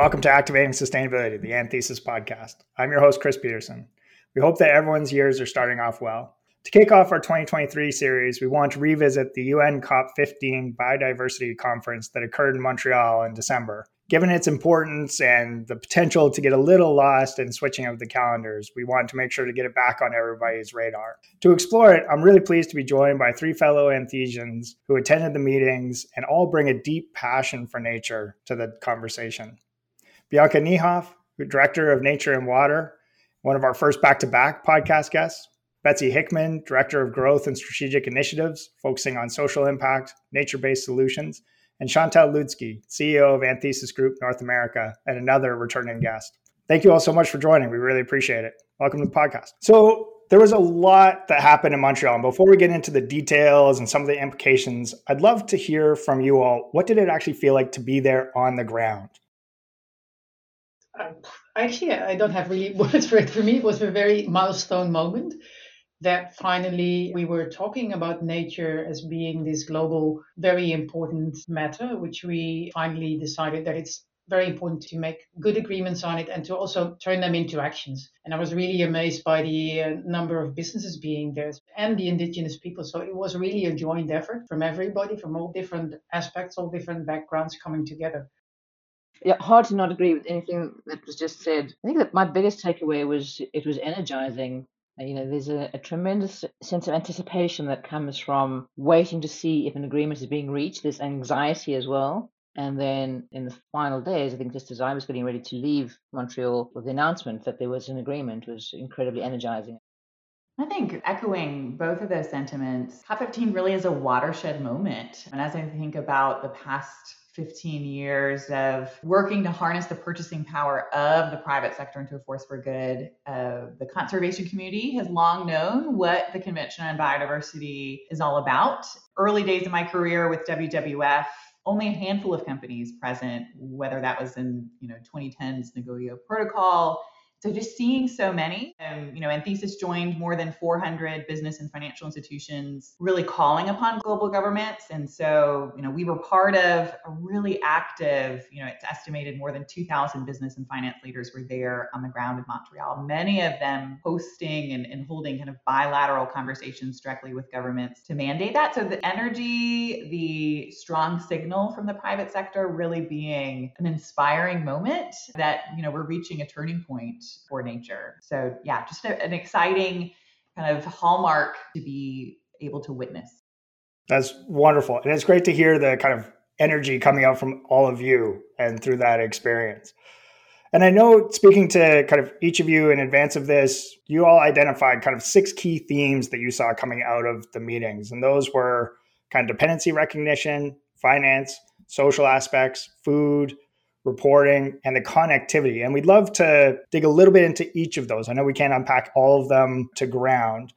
welcome to Activating Sustainability, the Anthesis podcast. I'm your host, Chris Peterson. We hope that everyone's years are starting off well. To kick off our 2023 series, we want to revisit the UN COP15 Biodiversity Conference that occurred in Montreal in December. Given its importance and the potential to get a little lost in switching of the calendars, we want to make sure to get it back on everybody's radar. To explore it, I'm really pleased to be joined by three fellow Anthesians who attended the meetings and all bring a deep passion for nature to the conversation. Bianca Nijhof, Director of Nature and Water, one of our first back to back podcast guests. Betsy Hickman, Director of Growth and Strategic Initiatives, focusing on social impact, nature based solutions and Chantelle Ludski, CEO of Anthesis Group North America, and another returning guest. Thank you all so much for joining. We really appreciate it. Welcome to the podcast. So, there was a lot that happened in Montreal. And before we get into the details and some of the implications, I'd love to hear from you all. What did it actually feel like to be there on the ground? Actually, I don't have really words for it. For me, it was a very milestone moment that finally we were talking about nature as being this global, very important matter, which we finally decided that it's very important to make good agreements on it and to also turn them into actions. And I was really amazed by the uh, number of businesses being there and the indigenous people. So it was really a joint effort from everybody, from all different aspects, all different backgrounds coming together. Yeah, hard to not agree with anything that was just said. I think that my biggest takeaway was it was energizing you know, there's a, a, tremendous sense of anticipation that comes from waiting to see if an agreement is being reached. There's anxiety as well. And then in the final days, I think just as I was getting ready to leave Montreal with the announcement that there was an agreement was incredibly energizing. I think echoing both of those sentiments, COP15 really is a watershed moment. And as I think about the past 15 years of working to harness the purchasing power of the private sector into a force for good. Uh, the conservation community has long known what the Convention on Biodiversity is all about. Early days of my career with WWF, only a handful of companies present, whether that was in you know 2010's Nagoya Protocol so just seeing so many, um, you know, Anthesis joined more than 400 business and financial institutions, really calling upon global governments. And so, you know, we were part of a really active, you know, it's estimated more than 2,000 business and finance leaders were there on the ground in Montreal. Many of them hosting and, and holding kind of bilateral conversations directly with governments to mandate that. So the energy, the strong signal from the private sector really being an inspiring moment that, you know, we're reaching a turning point for nature. So, yeah, just a, an exciting kind of hallmark to be able to witness. That's wonderful. And it's great to hear the kind of energy coming out from all of you and through that experience. And I know speaking to kind of each of you in advance of this, you all identified kind of six key themes that you saw coming out of the meetings. And those were kind of dependency recognition, finance, social aspects, food, reporting, and the connectivity. And we'd love to dig a little bit into each of those. I know we can't unpack all of them to ground,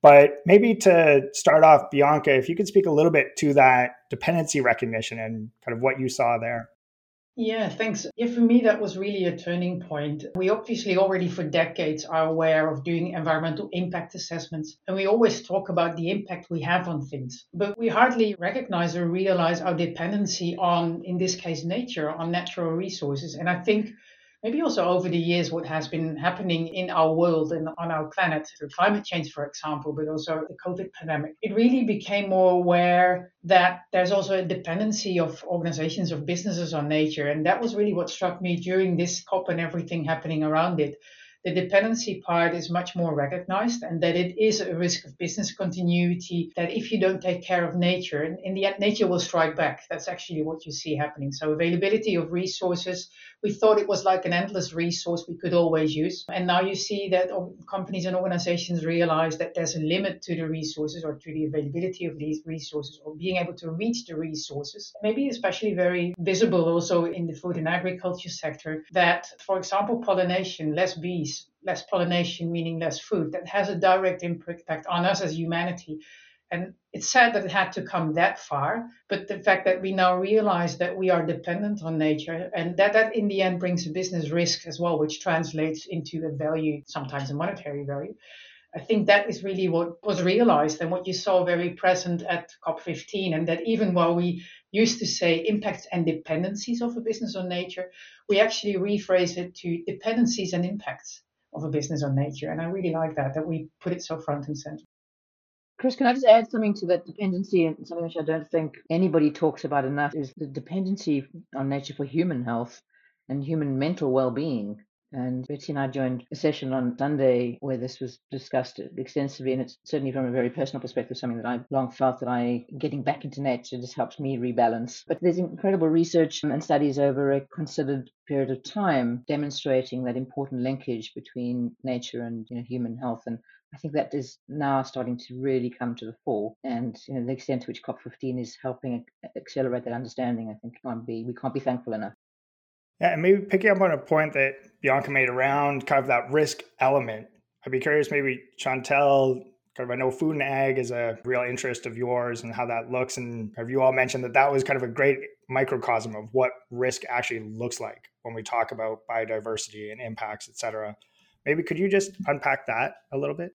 but maybe to start off, Bianca, if you could speak a little bit to that dependency recognition and kind of what you saw there. Yeah, thanks. Yeah, for me, that was really a turning point. We obviously already for decades are aware of doing environmental impact assessments, and we always talk about the impact we have on things. But we hardly recognize or realize our dependency on, in this case, nature, on natural resources. And I think maybe also over the years what has been happening in our world and on our planet through climate change, for example, but also the COVID pandemic. It really became more aware that there's also a dependency of organizations, of businesses on nature. And that was really what struck me during this COP and everything happening around it the dependency part is much more recognized and that it is a risk of business continuity that if you don't take care of nature in the end nature will strike back. That's actually what you see happening. So availability of resources we thought it was like an endless resource we could always use. And now you see that companies and organizations realize that there's a limit to the resources or to the availability of these resources or being able to reach the resources. Maybe especially very visible also in the food and agriculture sector that for example pollination less bees less pollination, meaning less food, that has a direct impact on us as humanity. And it's sad that it had to come that far, but the fact that we now realize that we are dependent on nature and that that in the end brings a business risk as well, which translates into a value, sometimes a monetary value. I think that is really what was realized and what you saw very present at COP15, and that even while we used to say impacts and dependencies of a business on nature, we actually rephrase it to dependencies and impacts of a business on nature. And I really like that, that we put it so front and center. Chris, can I just add something to that dependency and something which I don't think anybody talks about enough is the dependency on nature for human health and human mental well-being. And Betsy and I joined a session on Sunday where this was discussed extensively, and it's certainly from a very personal perspective something that I've long felt that I getting back into nature just helps me rebalance. But there's incredible research and studies over a considered period of time demonstrating that important linkage between nature and you know, human health. And I think that is now starting to really come to the fore, and you know the extent to which COP15 is helping accelerate that understanding, I think can't be we can't be thankful enough. Yeah, and maybe picking up on a point that Bianca made around kind of that risk element. I'd be curious, maybe Chantelle, kind of I know food and ag is a real interest of yours and how that looks. And have you all mentioned that that was kind of a great microcosm of what risk actually looks like when we talk about biodiversity and impacts, et cetera. Maybe could you just unpack that a little bit?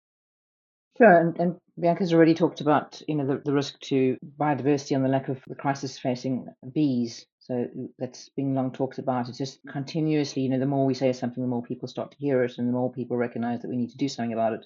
Sure, and, and Bianca's already talked about you know the, the risk to biodiversity and the lack of the crisis facing bees. So mm, that's being long talked about. It's just mm. continuously, you know, the more we say something, the more people start to hear it, and the more people recognize that we need to do something about it.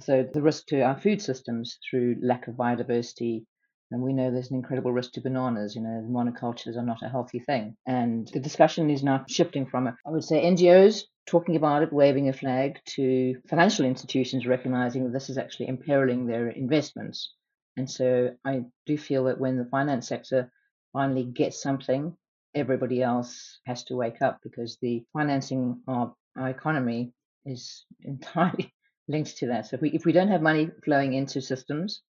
So the risk to our food systems through lack of biodiversity, and we know there's an incredible risk to bananas. You know, monocultures are not a healthy thing. And the discussion is now shifting from, I would say, NGOs talking about it, waving a flag, to financial institutions recognizing that this is actually imperiling their investments. And so I do feel that when the finance sector finally get something, everybody else has to wake up because the financing of our economy is entirely linked to that. So if we if we don't have money flowing into systems,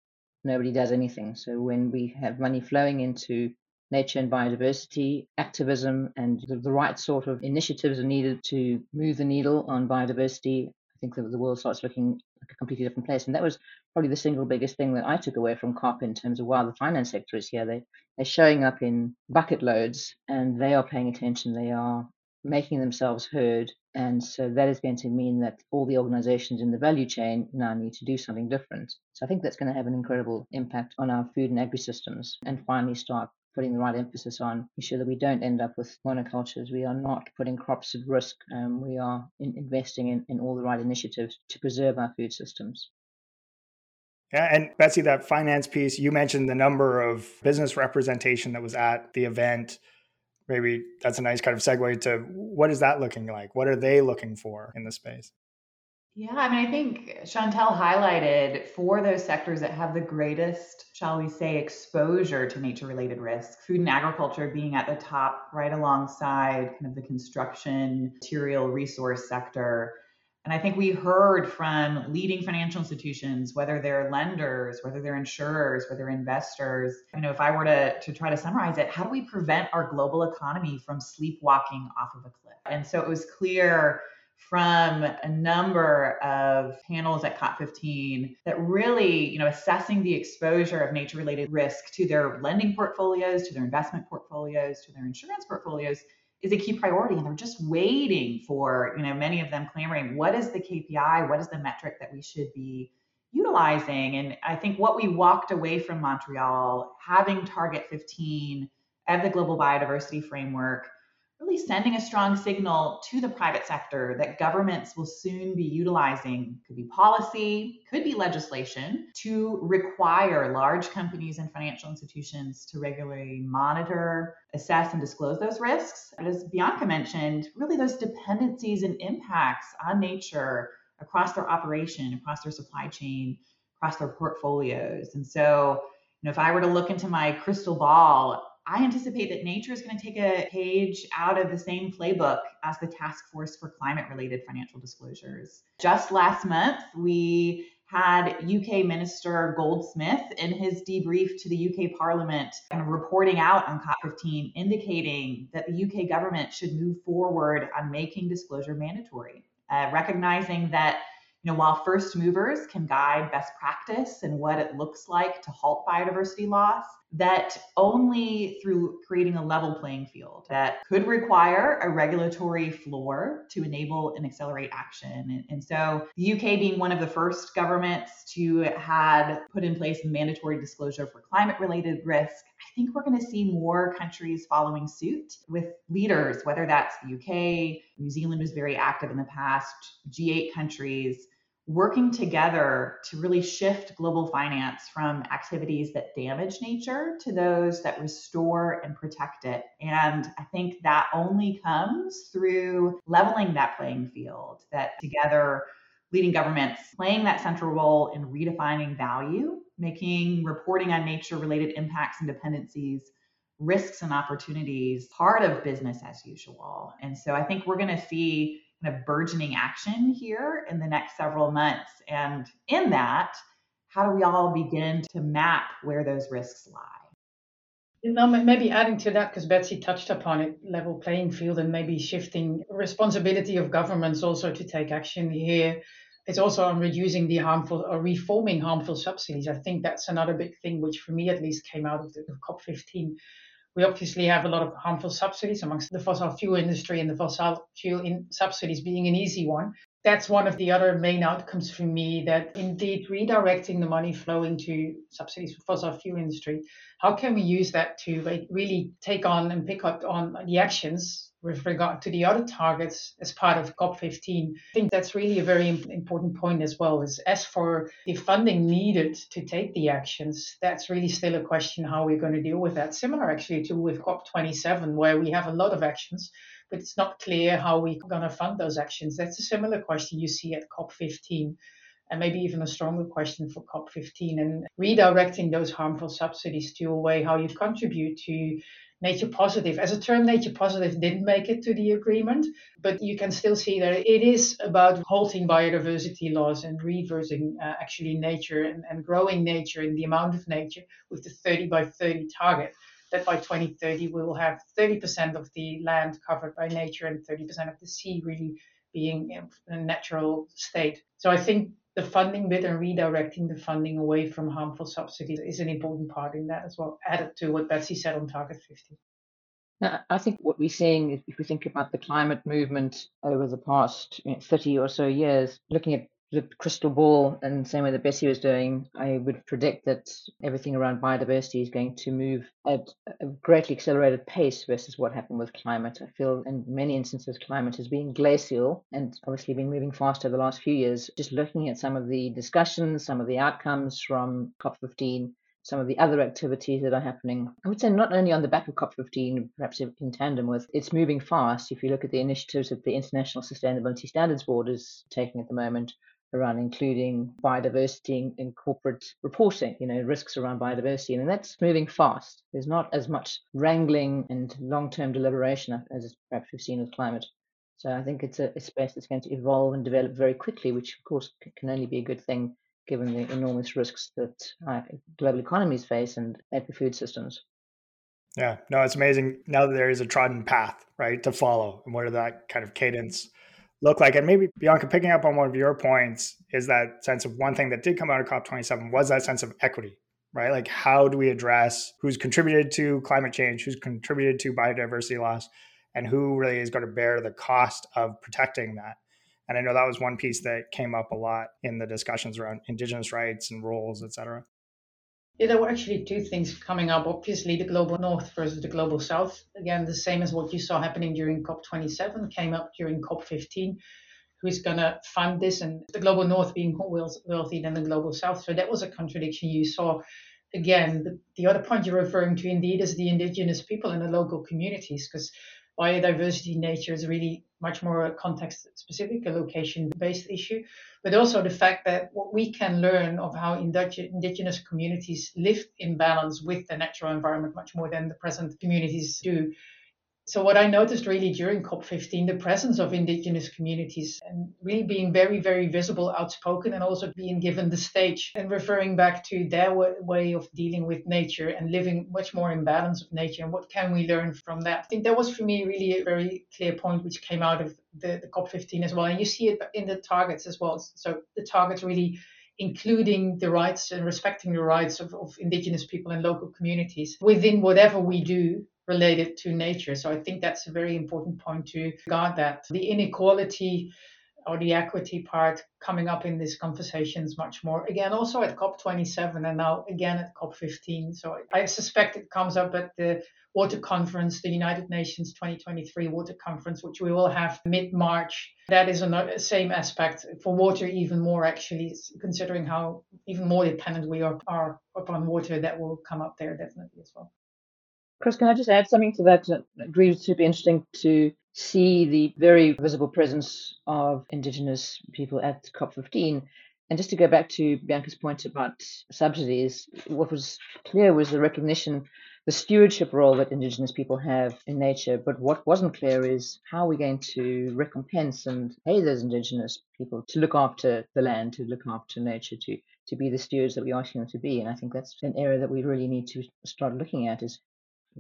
nobody does anything. So when we have money flowing into nature and biodiversity, activism, and the, the right sort of initiatives are needed to move the needle on biodiversity, I think that the world starts looking like a completely different place. And that was probably the single biggest thing that I took away from COP in terms of while the finance sector is here, they, they're showing up in bucket loads and they are paying attention, they are making themselves heard. And so that is going to mean that all the organizations in the value chain now need to do something different. So I think that's going to have an incredible impact on our food and agri systems and finally start putting the right emphasis on ensure that we don't end up with monocultures. We are not putting crops at risk. Um, we are in, investing in, in all the right initiatives to preserve our food systems. Yeah, and Betsy, that finance piece, you mentioned the number of business representation that was at the event. Maybe that's a nice kind of segue to what is that looking like? What are they looking for in the space? Yeah, I mean, I think Chantelle highlighted for those sectors that have the greatest, shall we say, exposure to nature related risks, food and agriculture being at the top, right alongside kind of the construction, material resource sector. And I think we heard from leading financial institutions, whether they're lenders, whether they're insurers, whether they're investors. You know, if I were to, to try to summarize it, how do we prevent our global economy from sleepwalking off of a cliff? And so it was clear from a number of panels at COP15 that really, you know, assessing the exposure of nature related risk to their lending portfolios, to their investment portfolios, to their insurance portfolios is a key priority and they're just waiting for you know many of them clamoring what is the kpi what is the metric that we should be utilizing? And i think what we walked away from montreal having target 15 of the global biodiversity framework really sending a strong signal to the private sector that governments will soon be utilizing could be policy could be legislation to require large companies and financial institutions to regularly monitor assess and disclose those risks. But as bianca mentioned really those dependencies and impacts on nature across their operation across their supply chain across their portfolios. And so you know if i were to look into my crystal ball I anticipate that nature is going to take a page out of the same playbook as the Task Force for Climate Related Financial Disclosures. Just last month, we had UK Minister Goldsmith in his debrief to the UK Parliament kind of reporting out on COP15, indicating that the UK government should move forward on making disclosure mandatory, uh, recognizing that you know, while first movers can guide best practice and what it looks like to halt biodiversity loss, that only through creating a level playing field that could require a regulatory floor to enable and accelerate action. And, so the UK being one of the first governments to had put in place mandatory disclosure for climate related risk, I think we're going to see more countries following suit with leaders, whether that's the UK, New Zealand was very active in the past, G8 countries working together to really shift global finance from activities that damage nature to those that restore and protect it. And I think that only comes through leveling that playing field, that together leading governments playing that central role in redefining value, making reporting on nature related impacts and dependencies risks and opportunities part of business as usual. And so I think we're going to see kind of burgeoning action here in the next several months. And in that, how do we all begin to map where those risks lie? You know, maybe adding to that, because Betsy touched upon it, level playing field and maybe shifting responsibility of governments also to take action here. It's also on reducing the harmful or reforming harmful subsidies. I think that's another big thing, which for me at least came out of the of COP15 we obviously have a lot of harmful subsidies amongst the fossil fuel industry and the fossil fuel in subsidies being an easy one. That's one of the other main outcomes for me that indeed redirecting the money flowing to subsidies for fossil fuel industry, how can we use that to really take on and pick up on the actions with regard to the other targets as part of COP15. I think that's really a very important point as well. Is as for the funding needed to take the actions, that's really still a question how we're going to deal with that. Similar actually to with COP27, where we have a lot of actions, but it's not clear how we're going to fund those actions. That's a similar question you see at COP15 and maybe even a stronger question for COP15 and redirecting those harmful subsidies to a way how you contribute to nature positive. As a term, nature positive didn't make it to the agreement, but you can still see that it is about halting biodiversity loss and reversing uh, actually nature and, and growing nature and the amount of nature with the 30 by 30 target. That by 2030 we will have 30% of the land covered by nature and 30% of the sea really being in a natural state. So I think the funding bit and redirecting the funding away from harmful subsidies is an important part in that as well, added to what Betsy said on Target 15. Now, I think what we're seeing, if we think about the climate movement over the past you know, 30 or so years, looking at the crystal ball and same way that Betsy was doing, I would predict that everything around biodiversity is going to move at a greatly accelerated pace versus what happened with climate. I feel in many instances climate has been glacial and obviously been moving fast over the last few years. Just looking at some of the discussions, some of the outcomes from COP15, some of the other activities that are happening. I would say not only on the back of COP15, perhaps in tandem with it's moving fast. If you look at the initiatives that the International Sustainability Standards Board is taking at the moment, around including biodiversity in corporate reporting, you know, risks around biodiversity. And that's moving fast. There's not as much wrangling and long term deliberation as perhaps we've seen with climate. So I think it's a, a, space that's going to evolve and develop very quickly, which of course can only be a good thing given the enormous risks that global economies face and agri-food systems. Yeah, no, it's amazing. Now that there is a trodden path, right, to follow, and what are that kind of cadence look like? And maybe Bianca, picking up on one of your points, is that sense of one thing that did come out of COP27 was that sense of equity, right? Like, how do we address who's contributed to climate change, who's contributed to biodiversity loss, and who really is going to bear the cost of protecting that? And I know that was one piece that came up a lot in the discussions around indigenous rights and roles, et cetera. Yeah, there were actually two things coming up. Obviously, the global north versus the global south. Again, the same as what you saw happening during COP27 came up during COP15. Who's going to fund this? And the global north being more wealthy than the global south. So that was a contradiction you saw. Again, the, the other point you're referring to indeed is the indigenous people in the local communities, because biodiversity in nature is really much more a context specific, a location based issue, but also the fact that what we can learn of how indigenous communities live in balance with the natural environment much more than the present communities do so what I noticed really during COP15, the presence of indigenous communities and really being very, very visible, outspoken, and also being given the stage and referring back to their way of dealing with nature and living much more in balance with nature. And what can we learn from that? I think that was for me really a very clear point which came out of the, the COP15 as well. And you see it in the targets as well. So the targets really including the rights and respecting the rights of, of indigenous people and local communities within whatever we do related to nature. So I think that's a very important point to guard that. The inequality or the equity part coming up in these conversations much more. Again, also at COP27 and now again at COP15. So I suspect it comes up at the Water Conference, the United Nations 2023 Water Conference, which we will have mid March. That is another same aspect for water, even more actually, considering how even more dependent we are, are upon water. That will come up there definitely as well. Chris, can I just add something to that? I agree it's super interesting to see the very visible presence of Indigenous people at COP15. And just to go back to Bianca's point about subsidies, what was clear was the recognition, the stewardship role that Indigenous people have in nature. But what wasn't clear is how we're going to recompense and pay those Indigenous people to look after the land, to look after nature, to, to be the stewards that we're asking them to be. And I think that's an area that we really need to start looking at is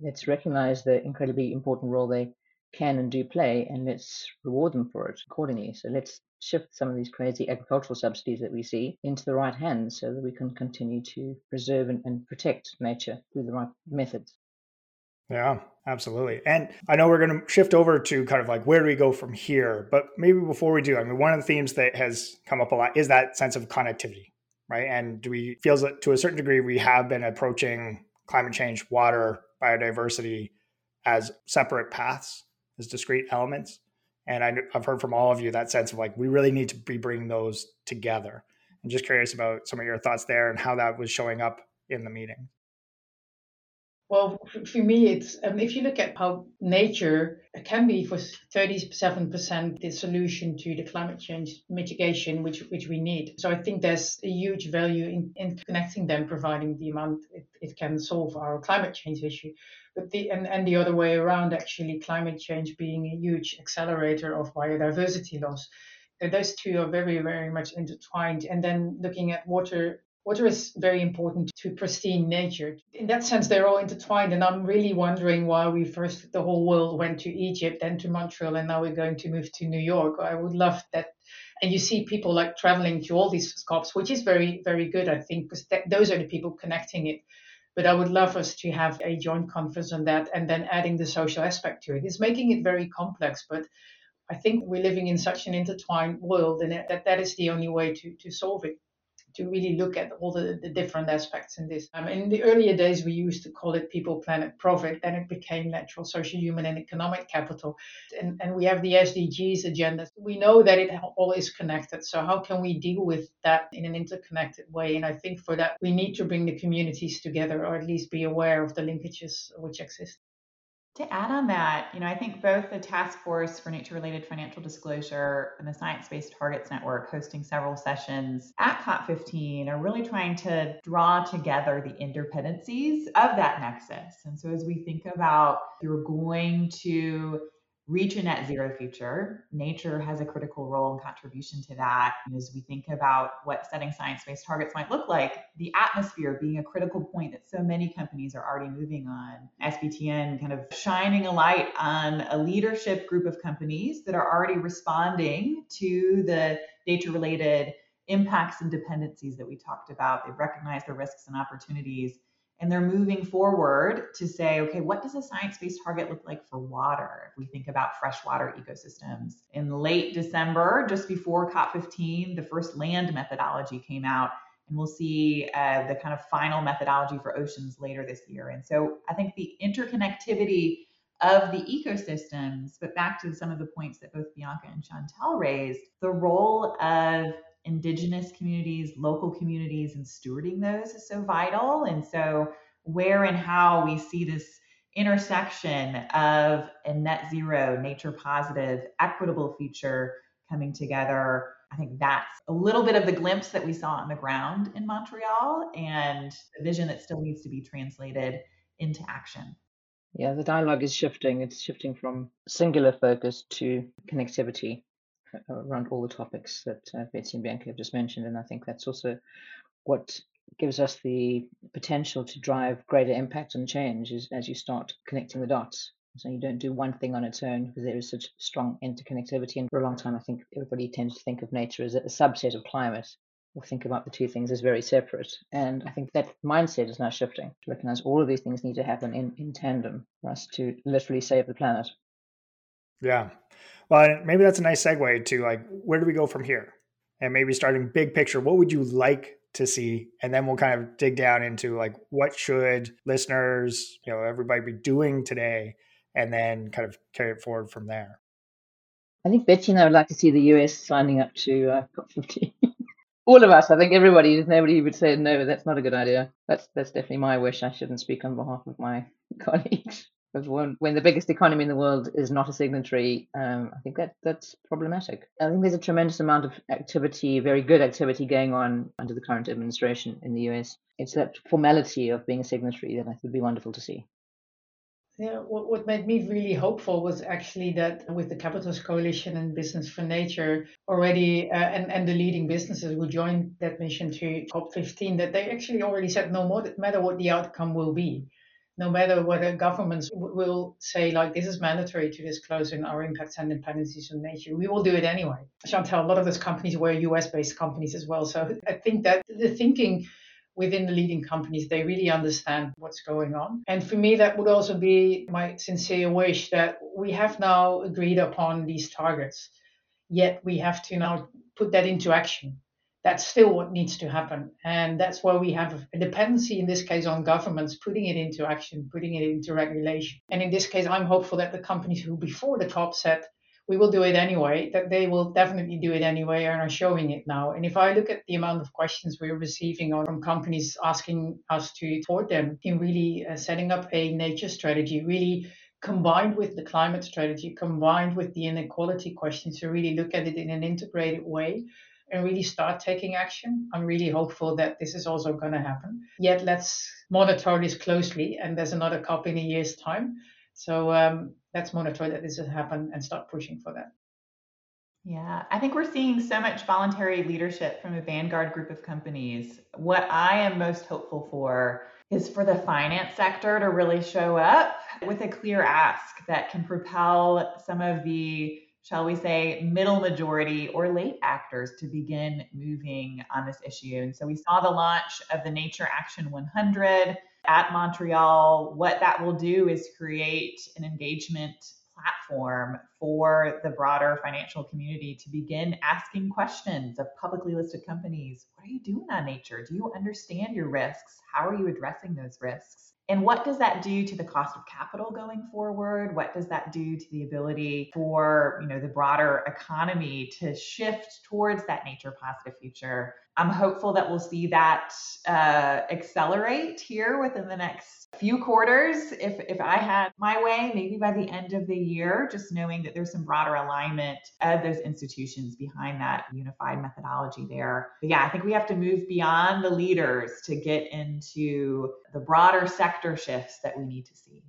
let's recognize the incredibly important role they can and do play and let's reward them for it accordingly. So let's shift some of these crazy agricultural subsidies that we see into the right hands so that we can continue to preserve and, and protect nature through the right methods. Yeah, absolutely. And I know we're going to shift over to kind of like where do we go from here? But maybe before we do, I mean, one of the themes that has come up a lot is that sense of connectivity, right? And we feel that to a certain degree we have been approaching climate change, water, biodiversity as separate paths, as discrete elements. And I, have heard from all of you that sense of like, we really need to be bringing those together. I'm just curious about some of your thoughts there and how that was showing up in the meeting. Well, for me, it's um, if you look at how nature can be for 37% the solution to the climate change mitigation, which which we need. So I think there's a huge value in, in connecting them, providing the amount it, it can solve our climate change issue. But the and, and the other way around, actually, climate change being a huge accelerator of biodiversity loss. Those two are very, very much intertwined. And then looking at water water is very important to pristine nature. In that sense, they're all intertwined. And I'm really wondering why we first, the whole world went to Egypt, then to Montreal, and now we're going to move to New York. I would love that. And you see people like traveling to all these COPs, which is very, very good, I think, because th- those are the people connecting it. But I would love us to have a joint conference on that and then adding the social aspect to it. It's making it very complex, but I think we're living in such an intertwined world, and that that is the only way to, to solve it to really look at all the, the different aspects in this. Um, in the earlier days, we used to call it people, planet, profit. Then it became natural, social, human, and economic capital. And, and we have the SDGs agenda. We know that it all is connected. So how can we deal with that in an interconnected way? And I think for that, we need to bring the communities together or at least be aware of the linkages which exist. To add on that, you know, I think both the Task Force for Nature Related Financial Disclosure and the Science Based Targets Network hosting several sessions at COP15 are really trying to draw together the interdependencies of that nexus. And so as we think about you're going to reach a net zero future. Nature has a critical role and contribution to that. And as we think about what setting science based targets might look like, the atmosphere being a critical point that so many companies are already moving on. SBTN kind of shining a light on a leadership group of companies that are already responding to the nature related impacts and dependencies that we talked about. They've recognized the risks and opportunities and they're moving forward to say, okay, what does a science based target look like for water? If we think about freshwater ecosystems. In late December, just before COP15, the first land methodology came out, and we'll see uh, the kind of final methodology for oceans later this year. And so I think the interconnectivity of the ecosystems, but back to some of the points that both Bianca and Chantelle raised, the role of indigenous communities, local communities, and stewarding those is so vital. And so, where and how we see this intersection of a net zero, nature positive, equitable future coming together. I think that's a little bit of the glimpse that we saw on the ground in Montreal and a vision that still needs to be translated into action. Yeah, the dialogue is shifting. It's shifting from singular focus to connectivity around all the topics that uh, Betsy and Bianca have just mentioned. And I think that's also what gives us the potential to drive greater impact and change is as you start connecting the dots. So you don't do one thing on its own because there is such strong interconnectivity. And for a long time, I think everybody tends to think of nature as a subset of climate, or think about the two things as very separate. And I think that mindset is now shifting to recognize all of these things need to happen in, in tandem for us to literally save the planet. Yeah. Well, maybe that's a nice segue to like, where do we go from here? And maybe starting big picture, what would you like to see? And then we'll kind of dig down into like, what should listeners, you know, everybody be doing today? And then kind of carry it forward from there. I think Betsy and I would like to see the US signing up to uh, COP15. All of us, I think everybody, there's nobody would say no, that's not a good idea. That's that's definitely my wish. I shouldn't speak on behalf of my colleagues. Because when, when the biggest economy in the world is not a signatory, um, I think that that's problematic. I think there's a tremendous amount of activity, very good activity going on under the current administration in the US. It's that formality of being a signatory that I think would be wonderful to see. Yeah, what, what made me really hopeful was actually that with the Capitals Coalition and Business for Nature already, uh, and, and the leading businesses who joined that mission to COP15, that they actually already said no matter what the outcome will be, no matter whether governments will say, like, this is mandatory to disclose in our impacts and dependencies on nature, we will do it anyway. Chantelle, a lot of those companies were US based companies as well. So I think that the thinking within the leading companies, they really understand what's going on. And for me, that would also be my sincere wish that we have now agreed upon these targets, yet we have to now put that into action. That's still what needs to happen. And that's why we have a dependency in this case on governments putting it into action, putting it into regulation. And in this case, I'm hopeful that the companies who before the COP said, we will do it anyway, that they will definitely do it anyway and are showing it now. And if I look at the amount of questions we're receiving from companies asking us to support them in really uh, setting up a nature strategy, really combined with the climate strategy, combined with the inequality questions, to really look at it in an integrated way and really start taking action. I'm really hopeful that this is also going to happen. Yet let's monitor this closely, and there's another COP in a year's time. So um, let's monitor that this has happened and start pushing for that. Yeah, I think we're seeing so much voluntary leadership from a vanguard group of companies. What I am most hopeful for is for the finance sector to really show up with a clear ask that can propel some of the, shall we say, middle majority or late actors to begin moving on this issue. And so we saw the launch of the Nature Action 100 at Montreal, what that will do is create an engagement platform for the broader financial community to begin asking questions of publicly listed companies. What are you doing on nature? Do you understand your risks? How are you addressing those risks? And what does that do to the cost of capital going forward? What does that do to the ability for, you know, the broader economy to shift towards that nature positive future? I'm hopeful that we'll see that uh, accelerate here within the next few quarters. If if I had my way, maybe by the end of the year, just knowing that there's some broader alignment of those institutions behind that unified methodology there. But yeah, I think we have to move beyond the leaders to get into the broader sector shifts that we need to see.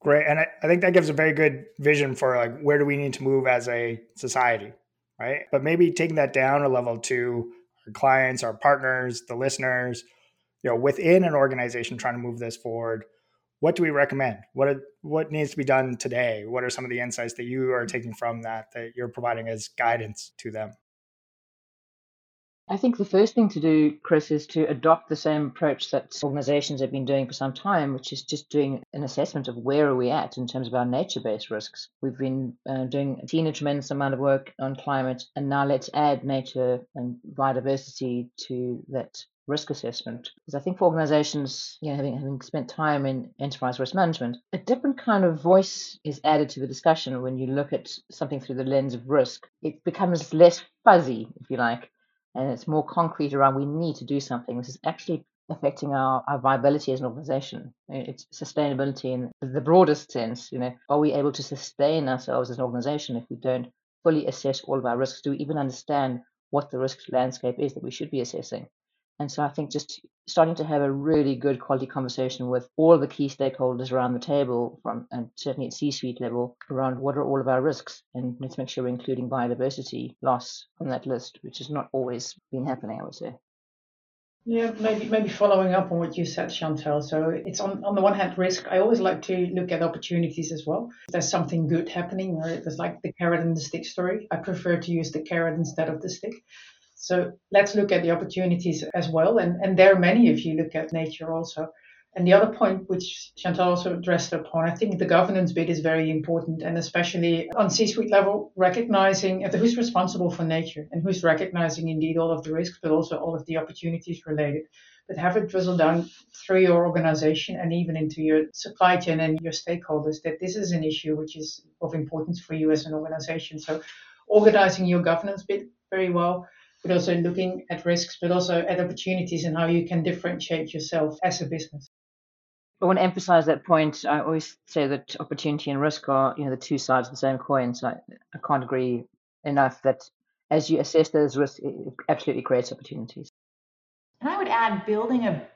Great. And I, I think that gives a very good vision for like where do we need to move as a society right? But maybe taking that down a level to our clients, our partners, the listeners, you know, within an organization trying to move this forward. What do we recommend? What what needs to be done today? What are some of the insights that you are taking from that that you're providing as guidance to them? I think the first thing to do, Chris, is to adopt the same approach that organizations have been doing for some time, which is just doing an assessment of where are we at in terms of our nature-based risks. We've been uh, doing, a tremendous amount of work on climate, and now let's add nature and biodiversity to that risk assessment. Because I think for organizations, you know, having, having spent time in enterprise risk management, a different kind of voice is added to the discussion when you look at something through the lens of risk. It becomes less fuzzy, if you like and it's more concrete around we need to do something. This is actually affecting our, our viability as an organization. It's sustainability in the broadest sense. You know, are we able to sustain ourselves as an organization if we don't fully assess all of our risks? Do we even understand what the risk landscape is that we should be assessing? And so I think just starting to have a really good quality conversation with all the key stakeholders around the table, from and certainly at C-suite level, around what are all of our risks, and let's make sure we're including biodiversity loss on that list, which has not always been happening, I would say. Yeah, maybe maybe following up on what you said, Chantelle. So it's on, on the one hand risk. I always like to look at opportunities as well. If there's something good happening, or there's like the carrot and the stick story. I prefer to use the carrot instead of the stick. So let's look at the opportunities as well. And, and there are many if you look at nature also. And the other point, which Chantelle also addressed upon, I think the governance bit is very important, and especially on C-suite level, recognizing who's responsible for nature and who's recognizing indeed all of the risks, but also all of the opportunities related. But have it drizzle down through your organization and even into your supply chain and your stakeholders that this is an issue which is of importance for you as an organization. So organizing your governance bit very well, but also looking at risks, but also at opportunities and how you can differentiate yourself as a business. I want to emphasize that point. I always say that opportunity and risk are, you know, the two sides of the same coin. So I, I can't agree enough that as you assess those risks, it absolutely creates opportunities. And I would add building a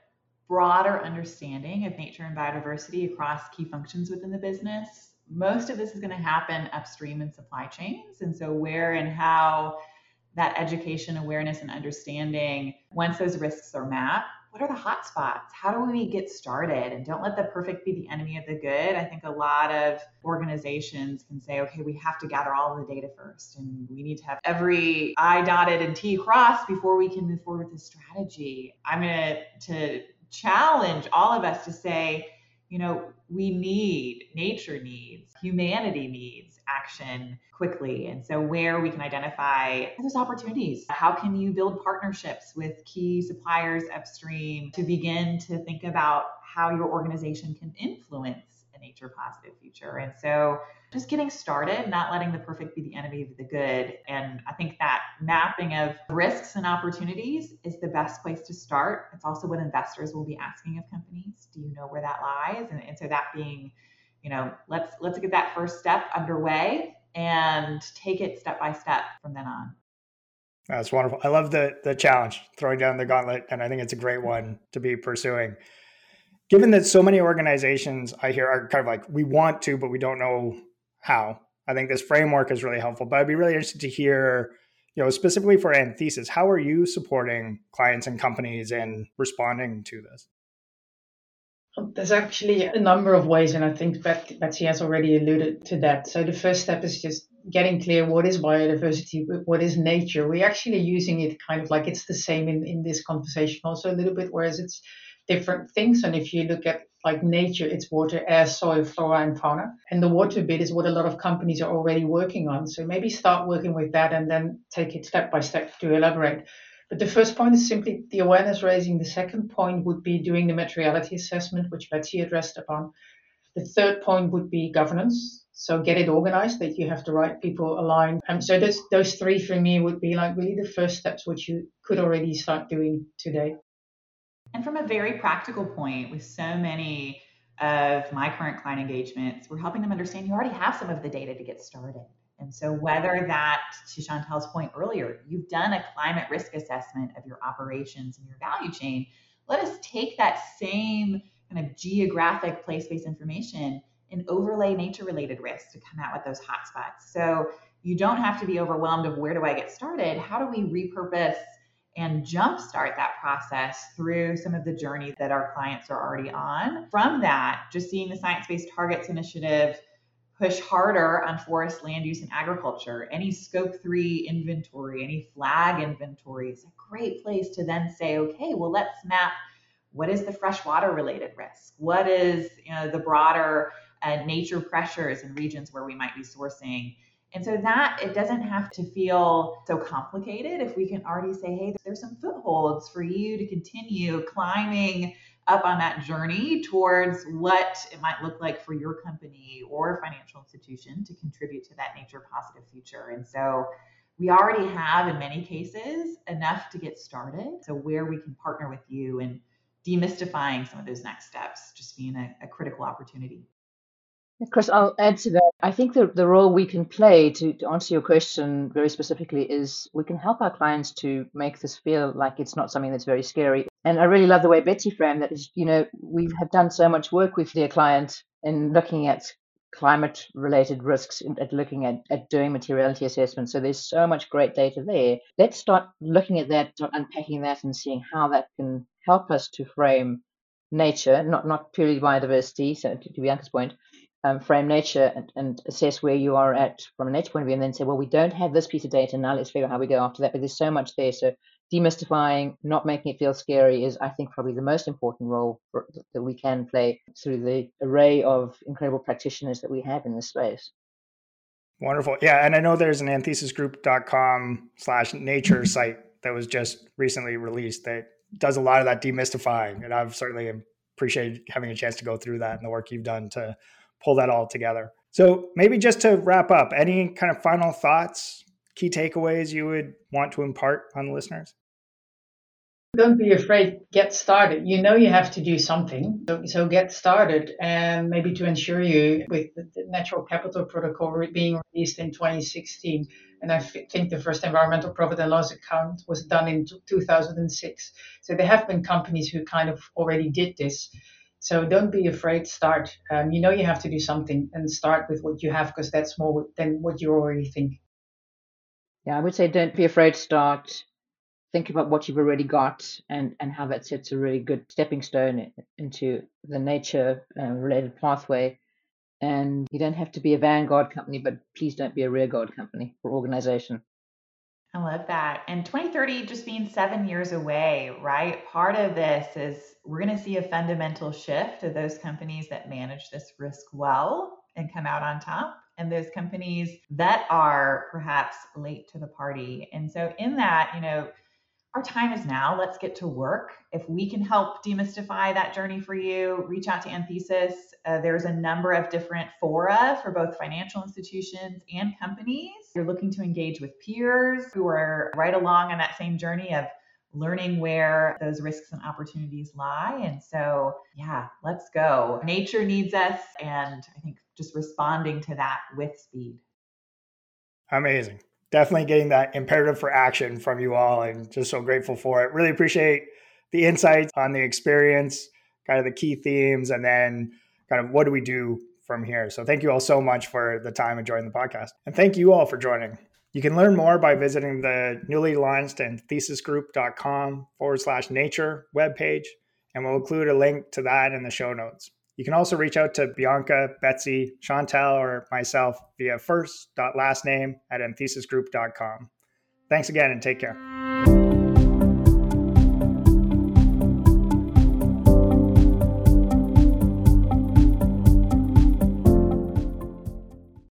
broader understanding of nature and biodiversity across key functions within the business. Most of this is going to happen upstream in supply chains. And so, where and how that education, awareness, and understanding, once those risks are mapped, what are the hot spots? How do we get started? And don't let the perfect be the enemy of the good. I think a lot of organizations can say, okay, we have to gather all the data first, and we need to have every I dotted and T crossed before we can move forward with the strategy. I'm going to challenge all of us to say, you know, we need, nature needs, humanity needs action quickly. And so, where we can identify those opportunities, how can you build partnerships with key suppliers upstream to begin to think about how your organization can influence a nature positive future? And so, just getting started, not letting the perfect be the enemy of the good. And I think that mapping of risks and opportunities is the best place to start. It's also what investors will be asking of companies. Do you know where that lies? And, and so that being, you know, let's let's get that first step underway and take it step by step from then on. That's wonderful. I love the the challenge, throwing down the gauntlet, and I think it's a great one to be pursuing. Given that so many organizations I hear are kind of like, we want to, but we don't know how. I think this framework is really helpful, but I'd be really interested to hear, you know, specifically for Anthesis, how are you supporting clients and companies in responding to this? There's actually a number of ways, and I think Betsy has already alluded to that. So the first step is just getting clear what is biodiversity, what is nature. We're actually using it kind of like it's the same in, in this conversation also a little bit, whereas it's different things. And if you look at like nature, it's water, air, soil, flora, and fauna. And the water bit is what a lot of companies are already working on. So maybe start working with that and then take it step by step to elaborate. But the first point is simply the awareness raising. The second point would be doing the materiality assessment, which Betsy addressed upon. The third point would be governance. So get it organized that you have the right people aligned. And so those, those three for me would be like really the first steps which you could already start doing today. And from a very practical point, with so many of my current client engagements, we're helping them understand you already have some of the data to get started. And so, whether that, to Chantelle's point earlier, you've done a climate risk assessment of your operations and your value chain, let us take that same kind of geographic place based information and overlay nature related risks to come out with those hotspots. So, you don't have to be overwhelmed of where do I get started? How do we repurpose and jumpstart that process through some of the journey that our clients are already on? From that, just seeing the Science Based Targets Initiative push harder on forest land use and agriculture. Any scope three inventory, any flag inventory is a great place to then say, okay, well, let's map what is the freshwater related risk? What is you know, the broader uh, nature pressures in regions where we might be sourcing? And so that it doesn't have to feel so complicated if we can already say, hey, there's some footholds for you to continue climbing up on that journey towards what it might look like for your company or financial institution to contribute to that nature positive future. And so we already have, in many cases, enough to get started. So, where we can partner with you and demystifying some of those next steps, just being a, a critical opportunity. Chris, I'll add to that. I think the, the role we can play to, to answer your question very specifically is we can help our clients to make this feel like it's not something that's very scary. And I really love the way Betsy framed that is, you know, we have done so much work with their client in looking at climate related risks at looking at, at doing materiality assessments. So there's so much great data there. Let's start looking at that, unpacking that and seeing how that can help us to frame nature, not not purely biodiversity, so to, to Bianca's point, um, frame nature and, and, assess where you are at from a nature point of view, and then say, well, we don't have this piece of data now. Let's figure out how we go after that. But there's so much there. So demystifying, not making it feel scary, is I think probably the most important role for, that we can play through the array of incredible practitioners that we have in this space. Wonderful. Yeah, and I know there's an anthesisgroup.com slash nature site that was just recently released that does a lot of that demystifying, and I've certainly appreciated having a chance to go through that and the work you've done to pull that all together. So maybe just to wrap up, any kind of final thoughts, key takeaways you would want to impart on the listeners? Don't be afraid, get started. You know you have to do something. So, so get started and maybe to ensure you with the, Natural Capital Protocol being released in 2016. And I f- think the first environmental profit and loss account was done in t- 2006. So there have been companies who kind of already did this. So don't be afraid. Start. Um, you know you have to do something and start with what you have because that's more than what you already think. Yeah, I would say don't be afraid start. Think about what you've already got and, and how that sets a really good stepping stone into the nature uh, related pathway. And you don't have to be a vanguard company, but please don't be a rearguard company or organization. I love that. And 2030 just being seven years away, right? Part of this is we're going to see a fundamental shift of those companies that manage this risk well and come out on top, and those companies that are perhaps late to the party. And so, in that, you know, our time is now. Let's get to work. If we can help demystify that journey for you, reach out to Anthesis. Uh, there's a number of different fora for both financial institutions and companies. You're looking to engage with peers who are right along on that same journey of learning where those risks and opportunities lie. And so, yeah, let's go. Nature needs us. And I think just responding to that with speed. Amazing definitely getting that imperative for action from you all and just so grateful for it. Really appreciate the insights on the experience, kind of the key themes, and then kind of what do we do from here. So thank you all so much for the time and joining the podcast. And thank you all for joining. You can learn more by visiting the newly launched anthesisgroup.com forward slash nature webpage, and we'll include a link to that in the show notes. You can also reach out to Bianca, Betsy, Chantelle, or myself via first.lastname at anthesisgroup.com. Thanks again and take care.